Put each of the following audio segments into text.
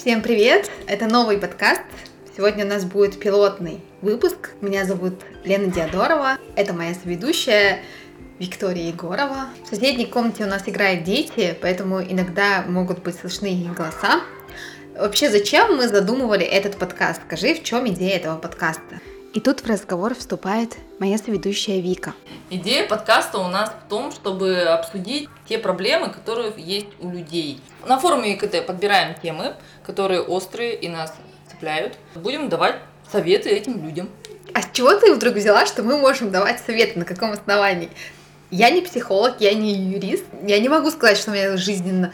Всем привет! Это новый подкаст. Сегодня у нас будет пилотный выпуск. Меня зовут Лена Диадорова. Это моя соведущая Виктория Егорова. В соседней комнате у нас играют дети, поэтому иногда могут быть слышны их голоса. Вообще, зачем мы задумывали этот подкаст? Скажи, в чем идея этого подкаста? И тут в разговор вступает моя соведущая Вика. Идея подкаста у нас в том, чтобы обсудить те проблемы, которые есть у людей. На форуме ИКТ подбираем темы, которые острые и нас цепляют. Будем давать советы этим людям. А с чего ты вдруг взяла, что мы можем давать советы? На каком основании? Я не психолог, я не юрист. Я не могу сказать, что у меня жизненно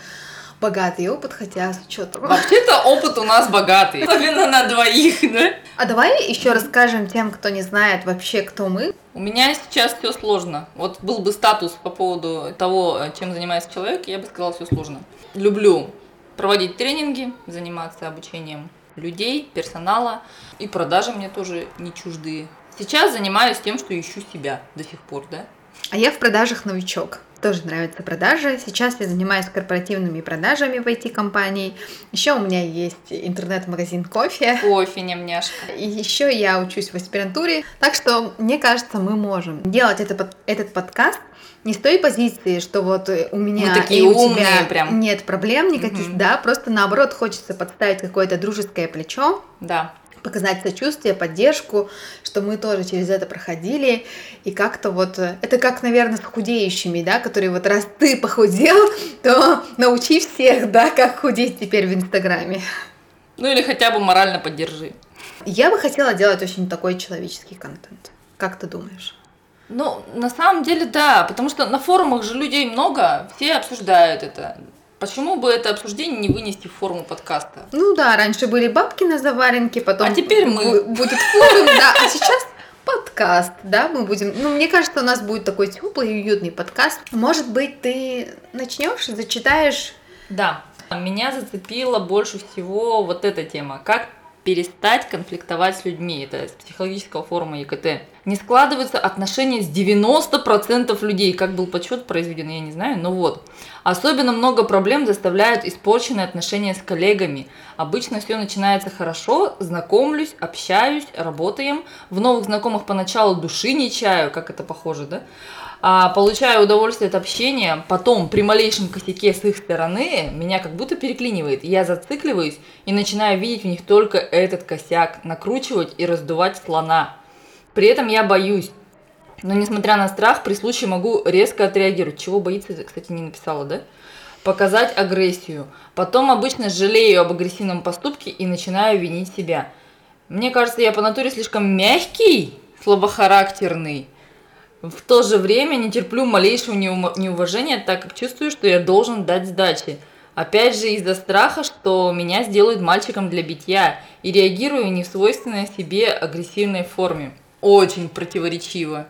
богатый опыт, хотя с учетом... Вообще-то опыт у нас богатый, особенно на двоих, да? А давай еще расскажем тем, кто не знает вообще, кто мы. У меня сейчас все сложно. Вот был бы статус по поводу того, чем занимается человек, я бы сказала, все сложно. Люблю проводить тренинги, заниматься обучением людей, персонала. И продажи мне тоже не чуждые. Сейчас занимаюсь тем, что ищу себя до сих пор, да? А я в продажах новичок тоже нравятся продажи. Сейчас я занимаюсь корпоративными продажами в IT-компании. Еще у меня есть интернет-магазин кофе. Кофе, нямняшка. И еще я учусь в аспирантуре. Так что, мне кажется, мы можем делать это, этот подкаст не с той позиции, что вот у меня Мы такие и у умные тебя прям. нет проблем никаких, Мгм. да, просто наоборот хочется подставить какое-то дружеское плечо, Да. Показать сочувствие, поддержку, что мы тоже через это проходили, и как-то вот, это как, наверное, с худеющими, да, которые вот раз ты похудел, то научи всех, да, как худеть теперь в Инстаграме. Ну или хотя бы морально поддержи. Я бы хотела делать очень такой человеческий контент. Как ты думаешь? Ну, на самом деле, да, потому что на форумах же людей много, все обсуждают это. Почему бы это обсуждение не вынести в форму подкаста? Ну да, раньше были бабки на заваренке, потом А теперь мы. бу- будет форум, да, а сейчас подкаст, да, мы будем, ну, мне кажется, у нас будет такой теплый и уютный подкаст. Может быть, ты начнешь, зачитаешь Да. Меня зацепила больше всего вот эта тема. Как перестать конфликтовать с людьми. Это с психологического форума ЕКТ. Не складываются отношения с 90% людей. Как был подсчет произведен, я не знаю, но вот. Особенно много проблем заставляют испорченные отношения с коллегами. Обычно все начинается хорошо, знакомлюсь, общаюсь, работаем. В новых знакомых поначалу души не чаю, как это похоже, да? А, получаю удовольствие от общения, потом при малейшем косяке с их стороны меня как будто переклинивает. Я зацикливаюсь и начинаю видеть в них только этот косяк, накручивать и раздувать слона. При этом я боюсь. Но несмотря на страх, при случае могу резко отреагировать. Чего боится, кстати, не написала, да? Показать агрессию. Потом обычно жалею об агрессивном поступке и начинаю винить себя. Мне кажется, я по натуре слишком мягкий, слабохарактерный. В то же время не терплю малейшего неуважения, так как чувствую, что я должен дать сдачи. Опять же из-за страха, что меня сделают мальчиком для битья, и реагирую не в свойственной себе агрессивной форме. Очень противоречиво.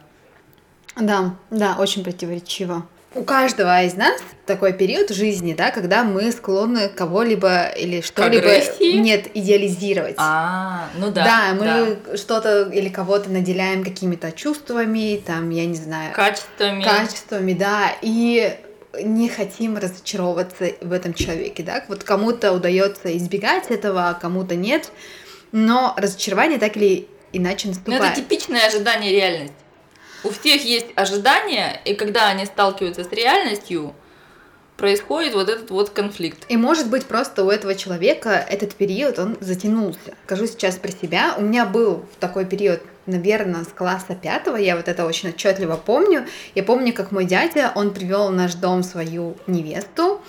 Да, да, очень противоречиво. У каждого из нас такой период жизни, да, когда мы склонны кого-либо или что-либо нет идеализировать. А, ну да. Да, мы что-то или кого-то наделяем какими-то чувствами, там, я не знаю, Качествами. качествами, да, и не хотим разочаровываться в этом человеке, да. Вот кому-то удается избегать этого, а кому-то нет, но разочарование так или иначе Ну, наступает. это типичное ожидание реальности. У всех есть ожидания, и когда они сталкиваются с реальностью, происходит вот этот вот конфликт. И может быть просто у этого человека этот период, он затянулся. Скажу сейчас про себя. У меня был такой период, наверное, с класса пятого, я вот это очень отчетливо помню. Я помню, как мой дядя, он привел в наш дом свою невесту,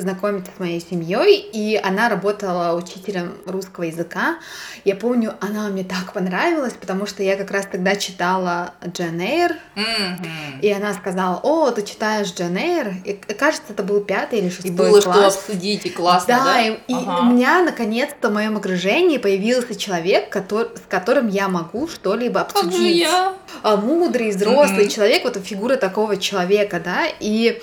знакомиться с моей семьей, и она работала учителем русского языка. Я помню, она мне так понравилась, потому что я как раз тогда читала Джен Эйр, Мгм. и она сказала, о, ты читаешь Джен Эйр? И кажется, это был пятый или шестой И было что класс. обсудить, и классно, да? Да, и, и Ага. у меня наконец-то в моем окружении появился человек, котор- с которым я могу что-либо Как же обсудить. я? А, Мудрый, взрослый Мгм. человек, вот фигура такого человека, да, и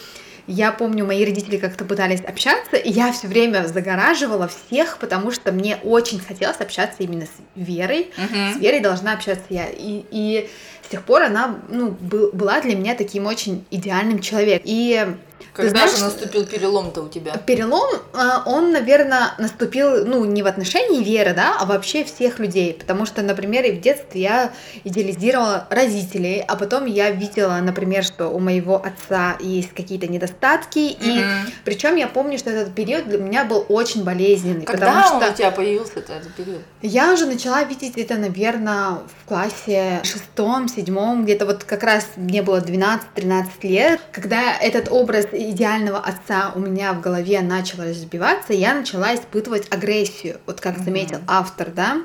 я помню, мои родители как-то пытались общаться, и я все время загораживала всех, потому что мне очень хотелось общаться именно с Верой. С Мгм. Верой должна общаться я. И, и с тех пор она ну, был, была для меня таким очень идеальным человеком. И когда знаешь, же наступил перелом-то у тебя? Перелом, а, он, наверное, наступил, ну, не в отношении Веры, да, а вообще всех людей. Потому что, например, и в детстве я идеализировала родителей, а потом я видела, например, что у моего отца есть какие-то недостатки. Mm-hmm. И причем я помню, что этот период для меня был очень болезненный. Когда потому он что у тебя появился этот период? Я уже начала видеть это, наверное, в классе шестом, седьмом, где-то вот как раз мне было 12-13 лет, когда этот образ идеального отца у меня в голове начал разбиваться, я начала испытывать агрессию, вот как заметил автор, да.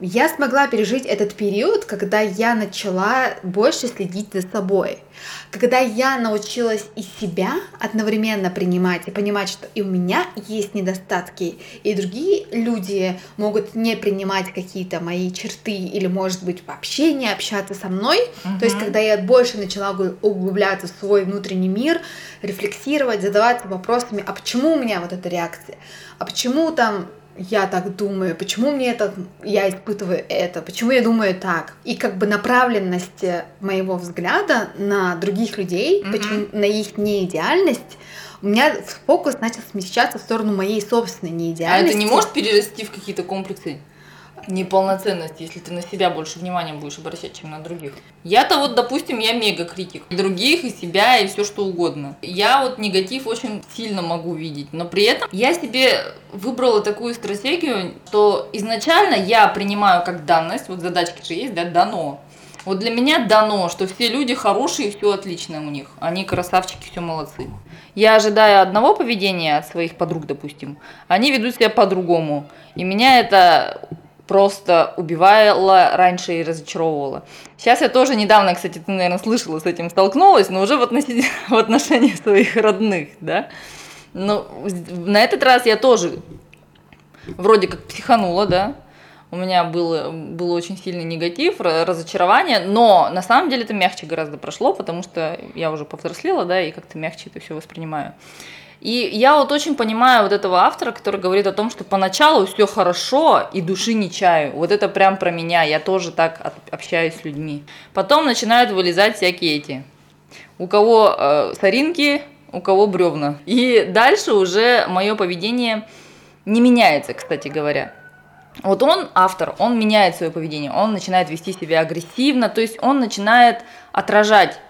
Я смогла пережить этот период, когда я начала больше следить за собой. Когда я научилась и себя одновременно принимать и понимать, что и у меня есть недостатки, и другие люди могут не принимать какие-то мои черты или, может быть, вообще не общаться со мной. Uh-huh. То есть, когда я больше начала углубляться в свой внутренний мир, рефлексировать, задаваться вопросами, а почему у меня вот эта реакция, а почему там я так думаю, почему мне это, я испытываю это, почему я думаю так. И как бы направленность моего взгляда на других людей, mm-hmm. почему, на их неидеальность, у меня фокус начал смещаться в сторону моей собственной неидеальности. А это не может перерасти в какие-то комплексы? Неполноценность, если ты на себя больше внимания будешь обращать, чем на других. Я-то вот, допустим, я мега критик. Других и себя, и все что угодно. Я вот негатив очень сильно могу видеть, но при этом я себе выбрала такую стратегию, что изначально я принимаю как данность, вот задачки же есть, да, дано. Вот для меня дано, что все люди хорошие, все отлично у них. Они красавчики, все молодцы. Я ожидаю одного поведения от своих подруг, допустим. Они ведут себя по-другому. И меня это просто убивала раньше и разочаровывала. Сейчас я тоже недавно, кстати, ты, наверное, слышала, с этим столкнулась, но уже в, отношении, в отношении своих родных, да. Но на этот раз я тоже вроде как психанула, да, у меня был, был очень сильный негатив, разочарование, но на самом деле это мягче гораздо прошло, потому что я уже повзрослела, да, и как-то мягче это все воспринимаю. И я вот очень понимаю вот этого автора, который говорит о том, что поначалу все хорошо и души не чаю. Вот это прям про меня, я тоже так общаюсь с людьми. Потом начинают вылезать всякие эти. У кого э, соринки, у кого бревна. И дальше уже мое поведение не меняется, кстати говоря. Вот он, автор, он меняет свое поведение, он начинает вести себя агрессивно, то есть он начинает отражать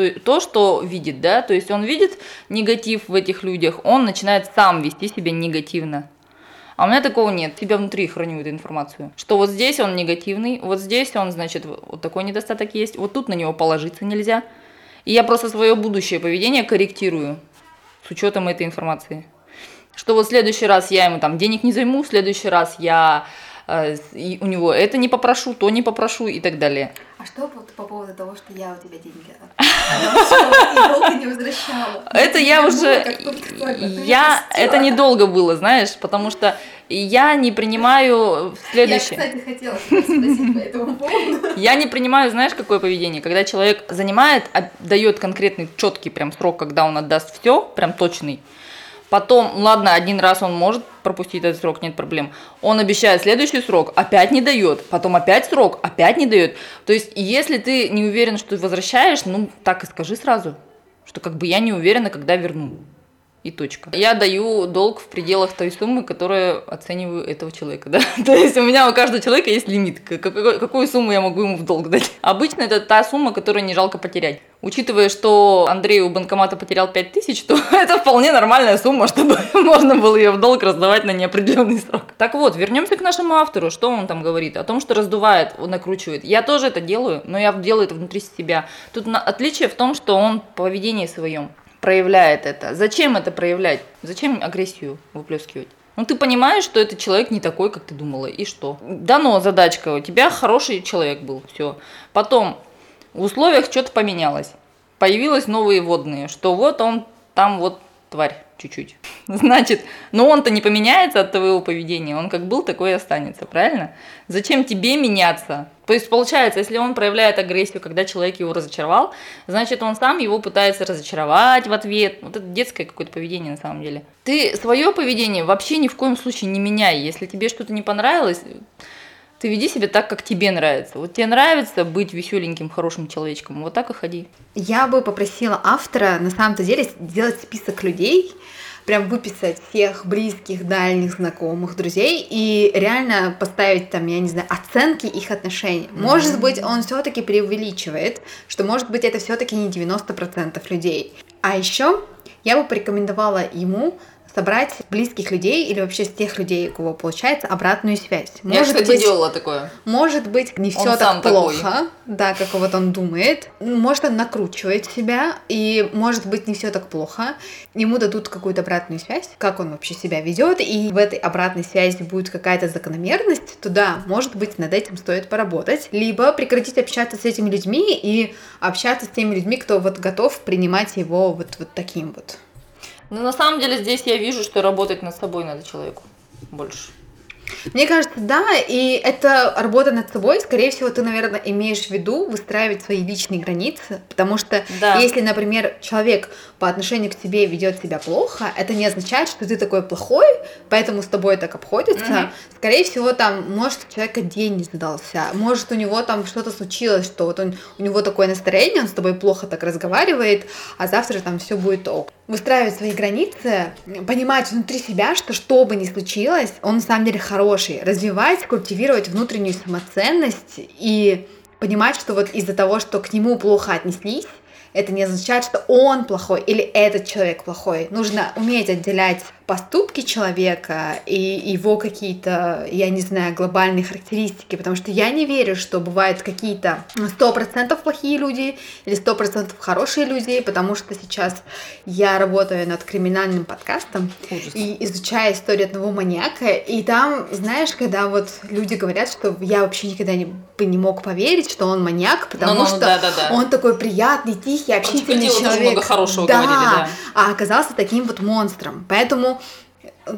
то, то, что видит, да, то есть он видит негатив в этих людях, он начинает сам вести себя негативно. А у меня такого нет. Тебя внутри храню эту информацию. Что вот здесь он негативный, вот здесь он, значит, вот такой недостаток есть, вот тут на него положиться нельзя. И я просто свое будущее поведение корректирую с учетом этой информации. Что вот в следующий раз я ему там денег не займу, в следующий раз я э, у него это не попрошу, то не попрошу и так далее. А что по, по поводу того, что я у тебя деньги долго не возвращала? Это я уже... Я... Это недолго было, знаешь, потому что я не принимаю следующее. Я, кстати, хотела спросить по этому поводу. Я не принимаю, знаешь, какое поведение? Когда человек занимает, дает конкретный четкий прям срок, когда он отдаст все, прям точный, Потом, ладно, один раз он может пропустить этот срок, нет проблем. Он обещает следующий срок, опять не дает. Потом опять срок, опять не дает. То есть, если ты не уверен, что возвращаешь, ну, так и скажи сразу, что как бы я не уверена, когда верну и точка. Я даю долг в пределах той суммы, которую оцениваю этого человека. Да? То есть у меня у каждого человека есть лимит, какую, какую сумму я могу ему в долг дать. Обычно это та сумма, которую не жалко потерять. Учитывая, что Андрей у банкомата потерял 5 тысяч, то это вполне нормальная сумма, чтобы можно было ее в долг раздавать на неопределенный срок. Так вот, вернемся к нашему автору. Что он там говорит? О том, что раздувает, накручивает. Я тоже это делаю, но я делаю это внутри себя. Тут отличие в том, что он в поведении своем проявляет это. Зачем это проявлять? Зачем агрессию выплескивать? Ну, ты понимаешь, что этот человек не такой, как ты думала, и что? Дано задачка, у тебя хороший человек был, все. Потом в условиях что-то поменялось. Появились новые водные, что вот он там вот тварь чуть-чуть. Значит, но он-то не поменяется от твоего поведения, он как был, такой и останется, правильно? Зачем тебе меняться? То есть получается, если он проявляет агрессию, когда человек его разочаровал, значит, он сам его пытается разочаровать в ответ. Вот это детское какое-то поведение на самом деле. Ты свое поведение вообще ни в коем случае не меняй. Если тебе что-то не понравилось, Ты веди себя так, как тебе нравится. Вот тебе нравится быть веселеньким, хорошим человечком, вот так и ходи. Я бы попросила автора на самом-то деле сделать список людей, прям выписать всех близких, дальних, знакомых, друзей и реально поставить там, я не знаю, оценки их отношений. Может mm-hmm. быть, он все-таки преувеличивает, что может быть это все-таки не 90% людей. А еще я бы порекомендовала ему собрать близких людей или вообще с тех людей, у кого получается обратную связь. Может Я, кстати, быть, делала такое. Может быть, не все так плохо, такой. да, как вот он думает. Может, он накручивает себя, и может быть, не все так плохо. Ему дадут какую-то обратную связь, как он вообще себя ведет, и в этой обратной связи будет какая-то закономерность, то да, может быть, над этим стоит поработать. Либо прекратить общаться с этими людьми и общаться с теми людьми, кто вот готов принимать его вот, вот таким вот. Но на самом деле здесь я вижу, что работать над собой надо человеку больше. Мне кажется, да, и это работа над собой, скорее всего, ты, наверное, имеешь в виду выстраивать свои личные границы, потому что да. если, например, человек по отношению к тебе ведет себя плохо, это не означает, что ты такой плохой, поэтому с тобой так обходится. Угу. Скорее всего, там, может, у человека день не задался, может, у него там что-то случилось, что вот он, у него такое настроение, он с тобой плохо так разговаривает, а завтра там все будет ок. Выстраивать свои границы, понимать внутри себя, что что бы ни случилось, он на самом деле хороший. Развивать, культивировать внутреннюю самоценность и понимать, что вот из-за того, что к нему плохо отнеслись, это не означает, что он плохой или этот человек плохой. Нужно уметь отделять поступки человека и его какие-то, я не знаю, глобальные характеристики, потому что я не верю, что бывают какие-то сто процентов плохие люди или сто процентов хорошие люди, потому что сейчас я работаю над криминальным подкастом Ужас. и изучаю историю одного маньяка, и там, знаешь, когда вот люди говорят, что я вообще никогда не, бы не мог поверить, что он маньяк, потому ну, ну, что да, да, да. он такой приятный, тихий, общительный он человек. много хорошего да, говорили, да. а оказался таким вот монстром. Поэтому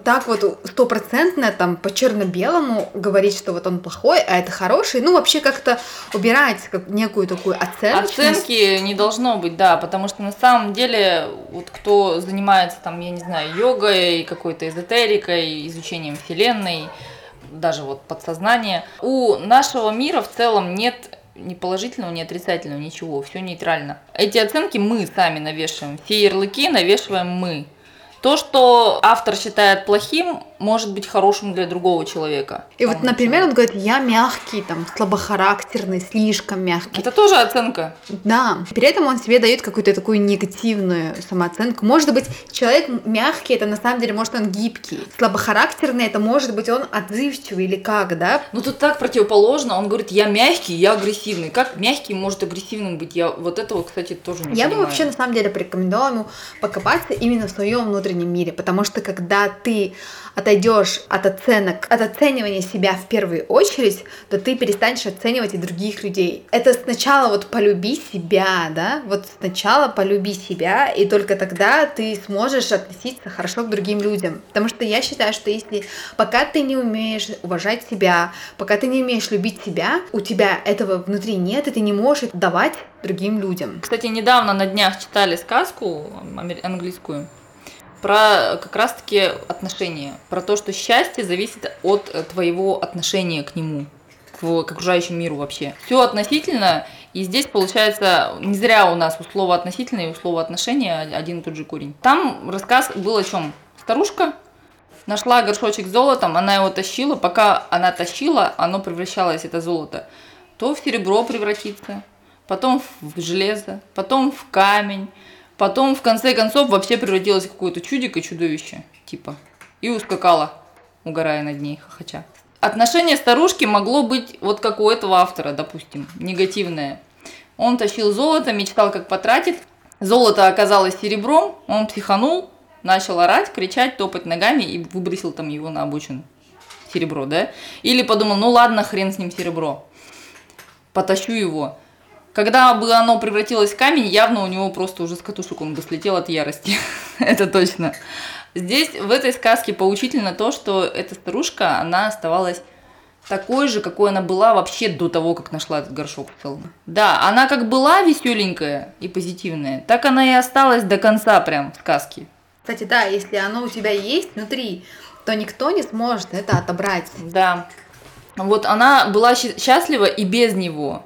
так вот стопроцентно там по черно-белому говорить, что вот он плохой, а это хороший, ну вообще как-то убирать как некую такую оценку. Оценки не должно быть, да, потому что на самом деле вот кто занимается там, я не знаю, йогой, какой-то эзотерикой, изучением вселенной, даже вот подсознание, у нашего мира в целом нет ни положительного, ни отрицательного, ничего, все нейтрально. Эти оценки мы сами навешиваем, все ярлыки навешиваем мы. То, что автор считает плохим, может быть хорошим для другого человека. И вот, например, он говорит, я мягкий, там, слабохарактерный, слишком мягкий. Это тоже оценка. Да. При этом он себе дает какую-то такую негативную самооценку. Может быть, человек мягкий, это на самом деле, может, он гибкий. Слабохарактерный, это может быть он отзывчивый или как, да? Ну, тут так противоположно. Он говорит, я мягкий, я агрессивный. Как мягкий может агрессивным быть? Я вот этого, кстати, тоже не Я понимаю. бы вообще, на самом деле, порекомендовала ему покопаться именно в своем внутреннем мире, потому что когда ты отойдешь от оценок, от оценивания себя в первую очередь, то ты перестанешь оценивать и других людей. Это сначала вот полюби себя, да, вот сначала полюби себя, и только тогда ты сможешь относиться хорошо к другим людям. Потому что я считаю, что если пока ты не умеешь уважать себя, пока ты не умеешь любить себя, у тебя этого внутри нет, и ты не можешь давать другим людям. Кстати, недавно на днях читали сказку английскую про как раз-таки отношения, про то, что счастье зависит от твоего отношения к нему, к, к окружающему миру вообще. Все относительно, и здесь получается, не зря у нас у слова относительно и у слова отношения один и тот же корень. Там рассказ был о чем? Старушка нашла горшочек с золотом, она его тащила, пока она тащила, оно превращалось, это золото, то в серебро превратится, потом в железо, потом в камень, Потом, в конце концов, вообще превратилась в какое-то чудик и чудовище, типа. И ускакала, угорая над ней, хохоча. Отношение старушки могло быть вот как у этого автора, допустим, негативное. Он тащил золото, мечтал, как потратит. Золото оказалось серебром, он психанул, начал орать, кричать, топать ногами и выбросил там его на обочину. Серебро, да? Или подумал, ну ладно, хрен с ним серебро. Потащу его. Когда бы оно превратилось в камень, явно у него просто уже с катушек он бы слетел от ярости. Это точно. Здесь, в этой сказке, поучительно то, что эта старушка, она оставалась такой же, какой она была вообще до того, как нашла этот горшок в целом. Да, она как была веселенькая и позитивная, так она и осталась до конца прям сказки. Кстати, да, если оно у тебя есть внутри, то никто не сможет это отобрать. Да. Вот она была счастлива и без него.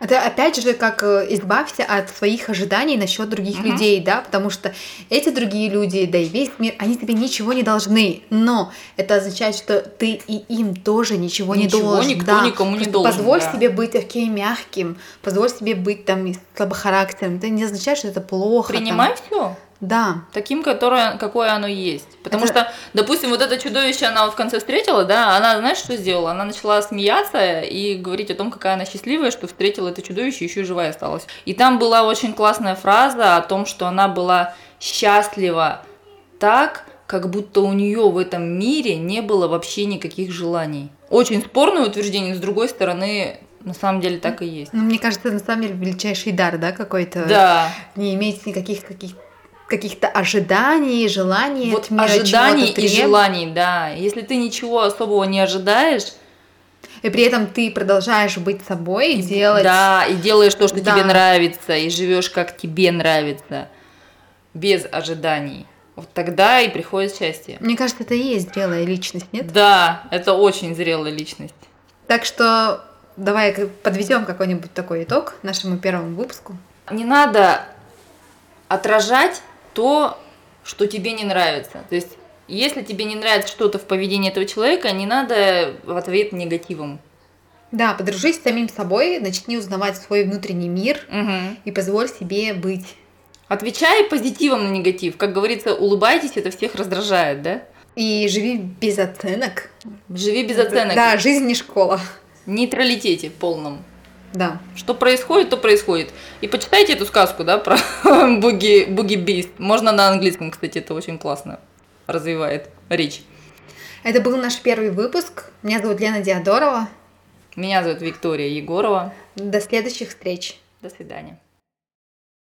Это опять же как э, избавься от своих ожиданий насчет других Мгм. людей, да, потому что эти другие люди, да и весь мир, они тебе ничего не должны, но это означает, что ты и им тоже ничего, не Ничего, должен. никто да. никому не должен, Позволь да. себе быть окей мягким, позволь себе быть там слабохарактерным. Это не означает, что это плохо. там. Принимай все. Да. таким, которое, какое оно есть. Потому Это- что, допустим, вот это чудовище она вот в конце встретила, да, она, знаешь, что сделала? Она начала смеяться и говорить о том, какая она счастливая, что встретила это чудовище, еще и живая осталась. И там была очень классная фраза о том, что она была счастлива так, как будто у нее в этом мире не было вообще никаких желаний. Очень спорное утверждение, с другой стороны, на самом деле так и есть. Ну, мне кажется, на самом деле величайший дар, да, какой-то. Да, Не иметь никаких каких каких-то ожиданий, желаний вот ожиданий и желаний, да. Если ты ничего особого не ожидаешь, И при этом ты продолжаешь быть собой, делать. Да, и делаешь то, что Да. тебе нравится, и живешь как тебе нравится, без ожиданий. Вот тогда и приходит счастье. Мне кажется, это и есть зрелая личность, нет? Да, это очень зрелая личность. Так что давай подведем какой-нибудь такой итог нашему первому выпуску. Не надо отражать то, что тебе не нравится. То есть, если тебе не нравится что-то в поведении этого человека, не надо в ответ негативом. Да, подружись с самим собой, начни узнавать свой внутренний мир Мгм. и позволь себе быть. Отвечай позитивом на негатив. Как говорится, улыбайтесь, это всех раздражает, да? И живи без оценок. Живи без оценок. Да, жизнь не школа. Нейтралитете полном. Да. Что происходит, то происходит. И почитайте эту сказку, да, про буги, буги бист. Можно на английском, кстати, это очень классно развивает речь. Это был наш первый выпуск. Меня зовут Лена Диадорова. Меня зовут Виктория Егорова. До следующих встреч. До свидания.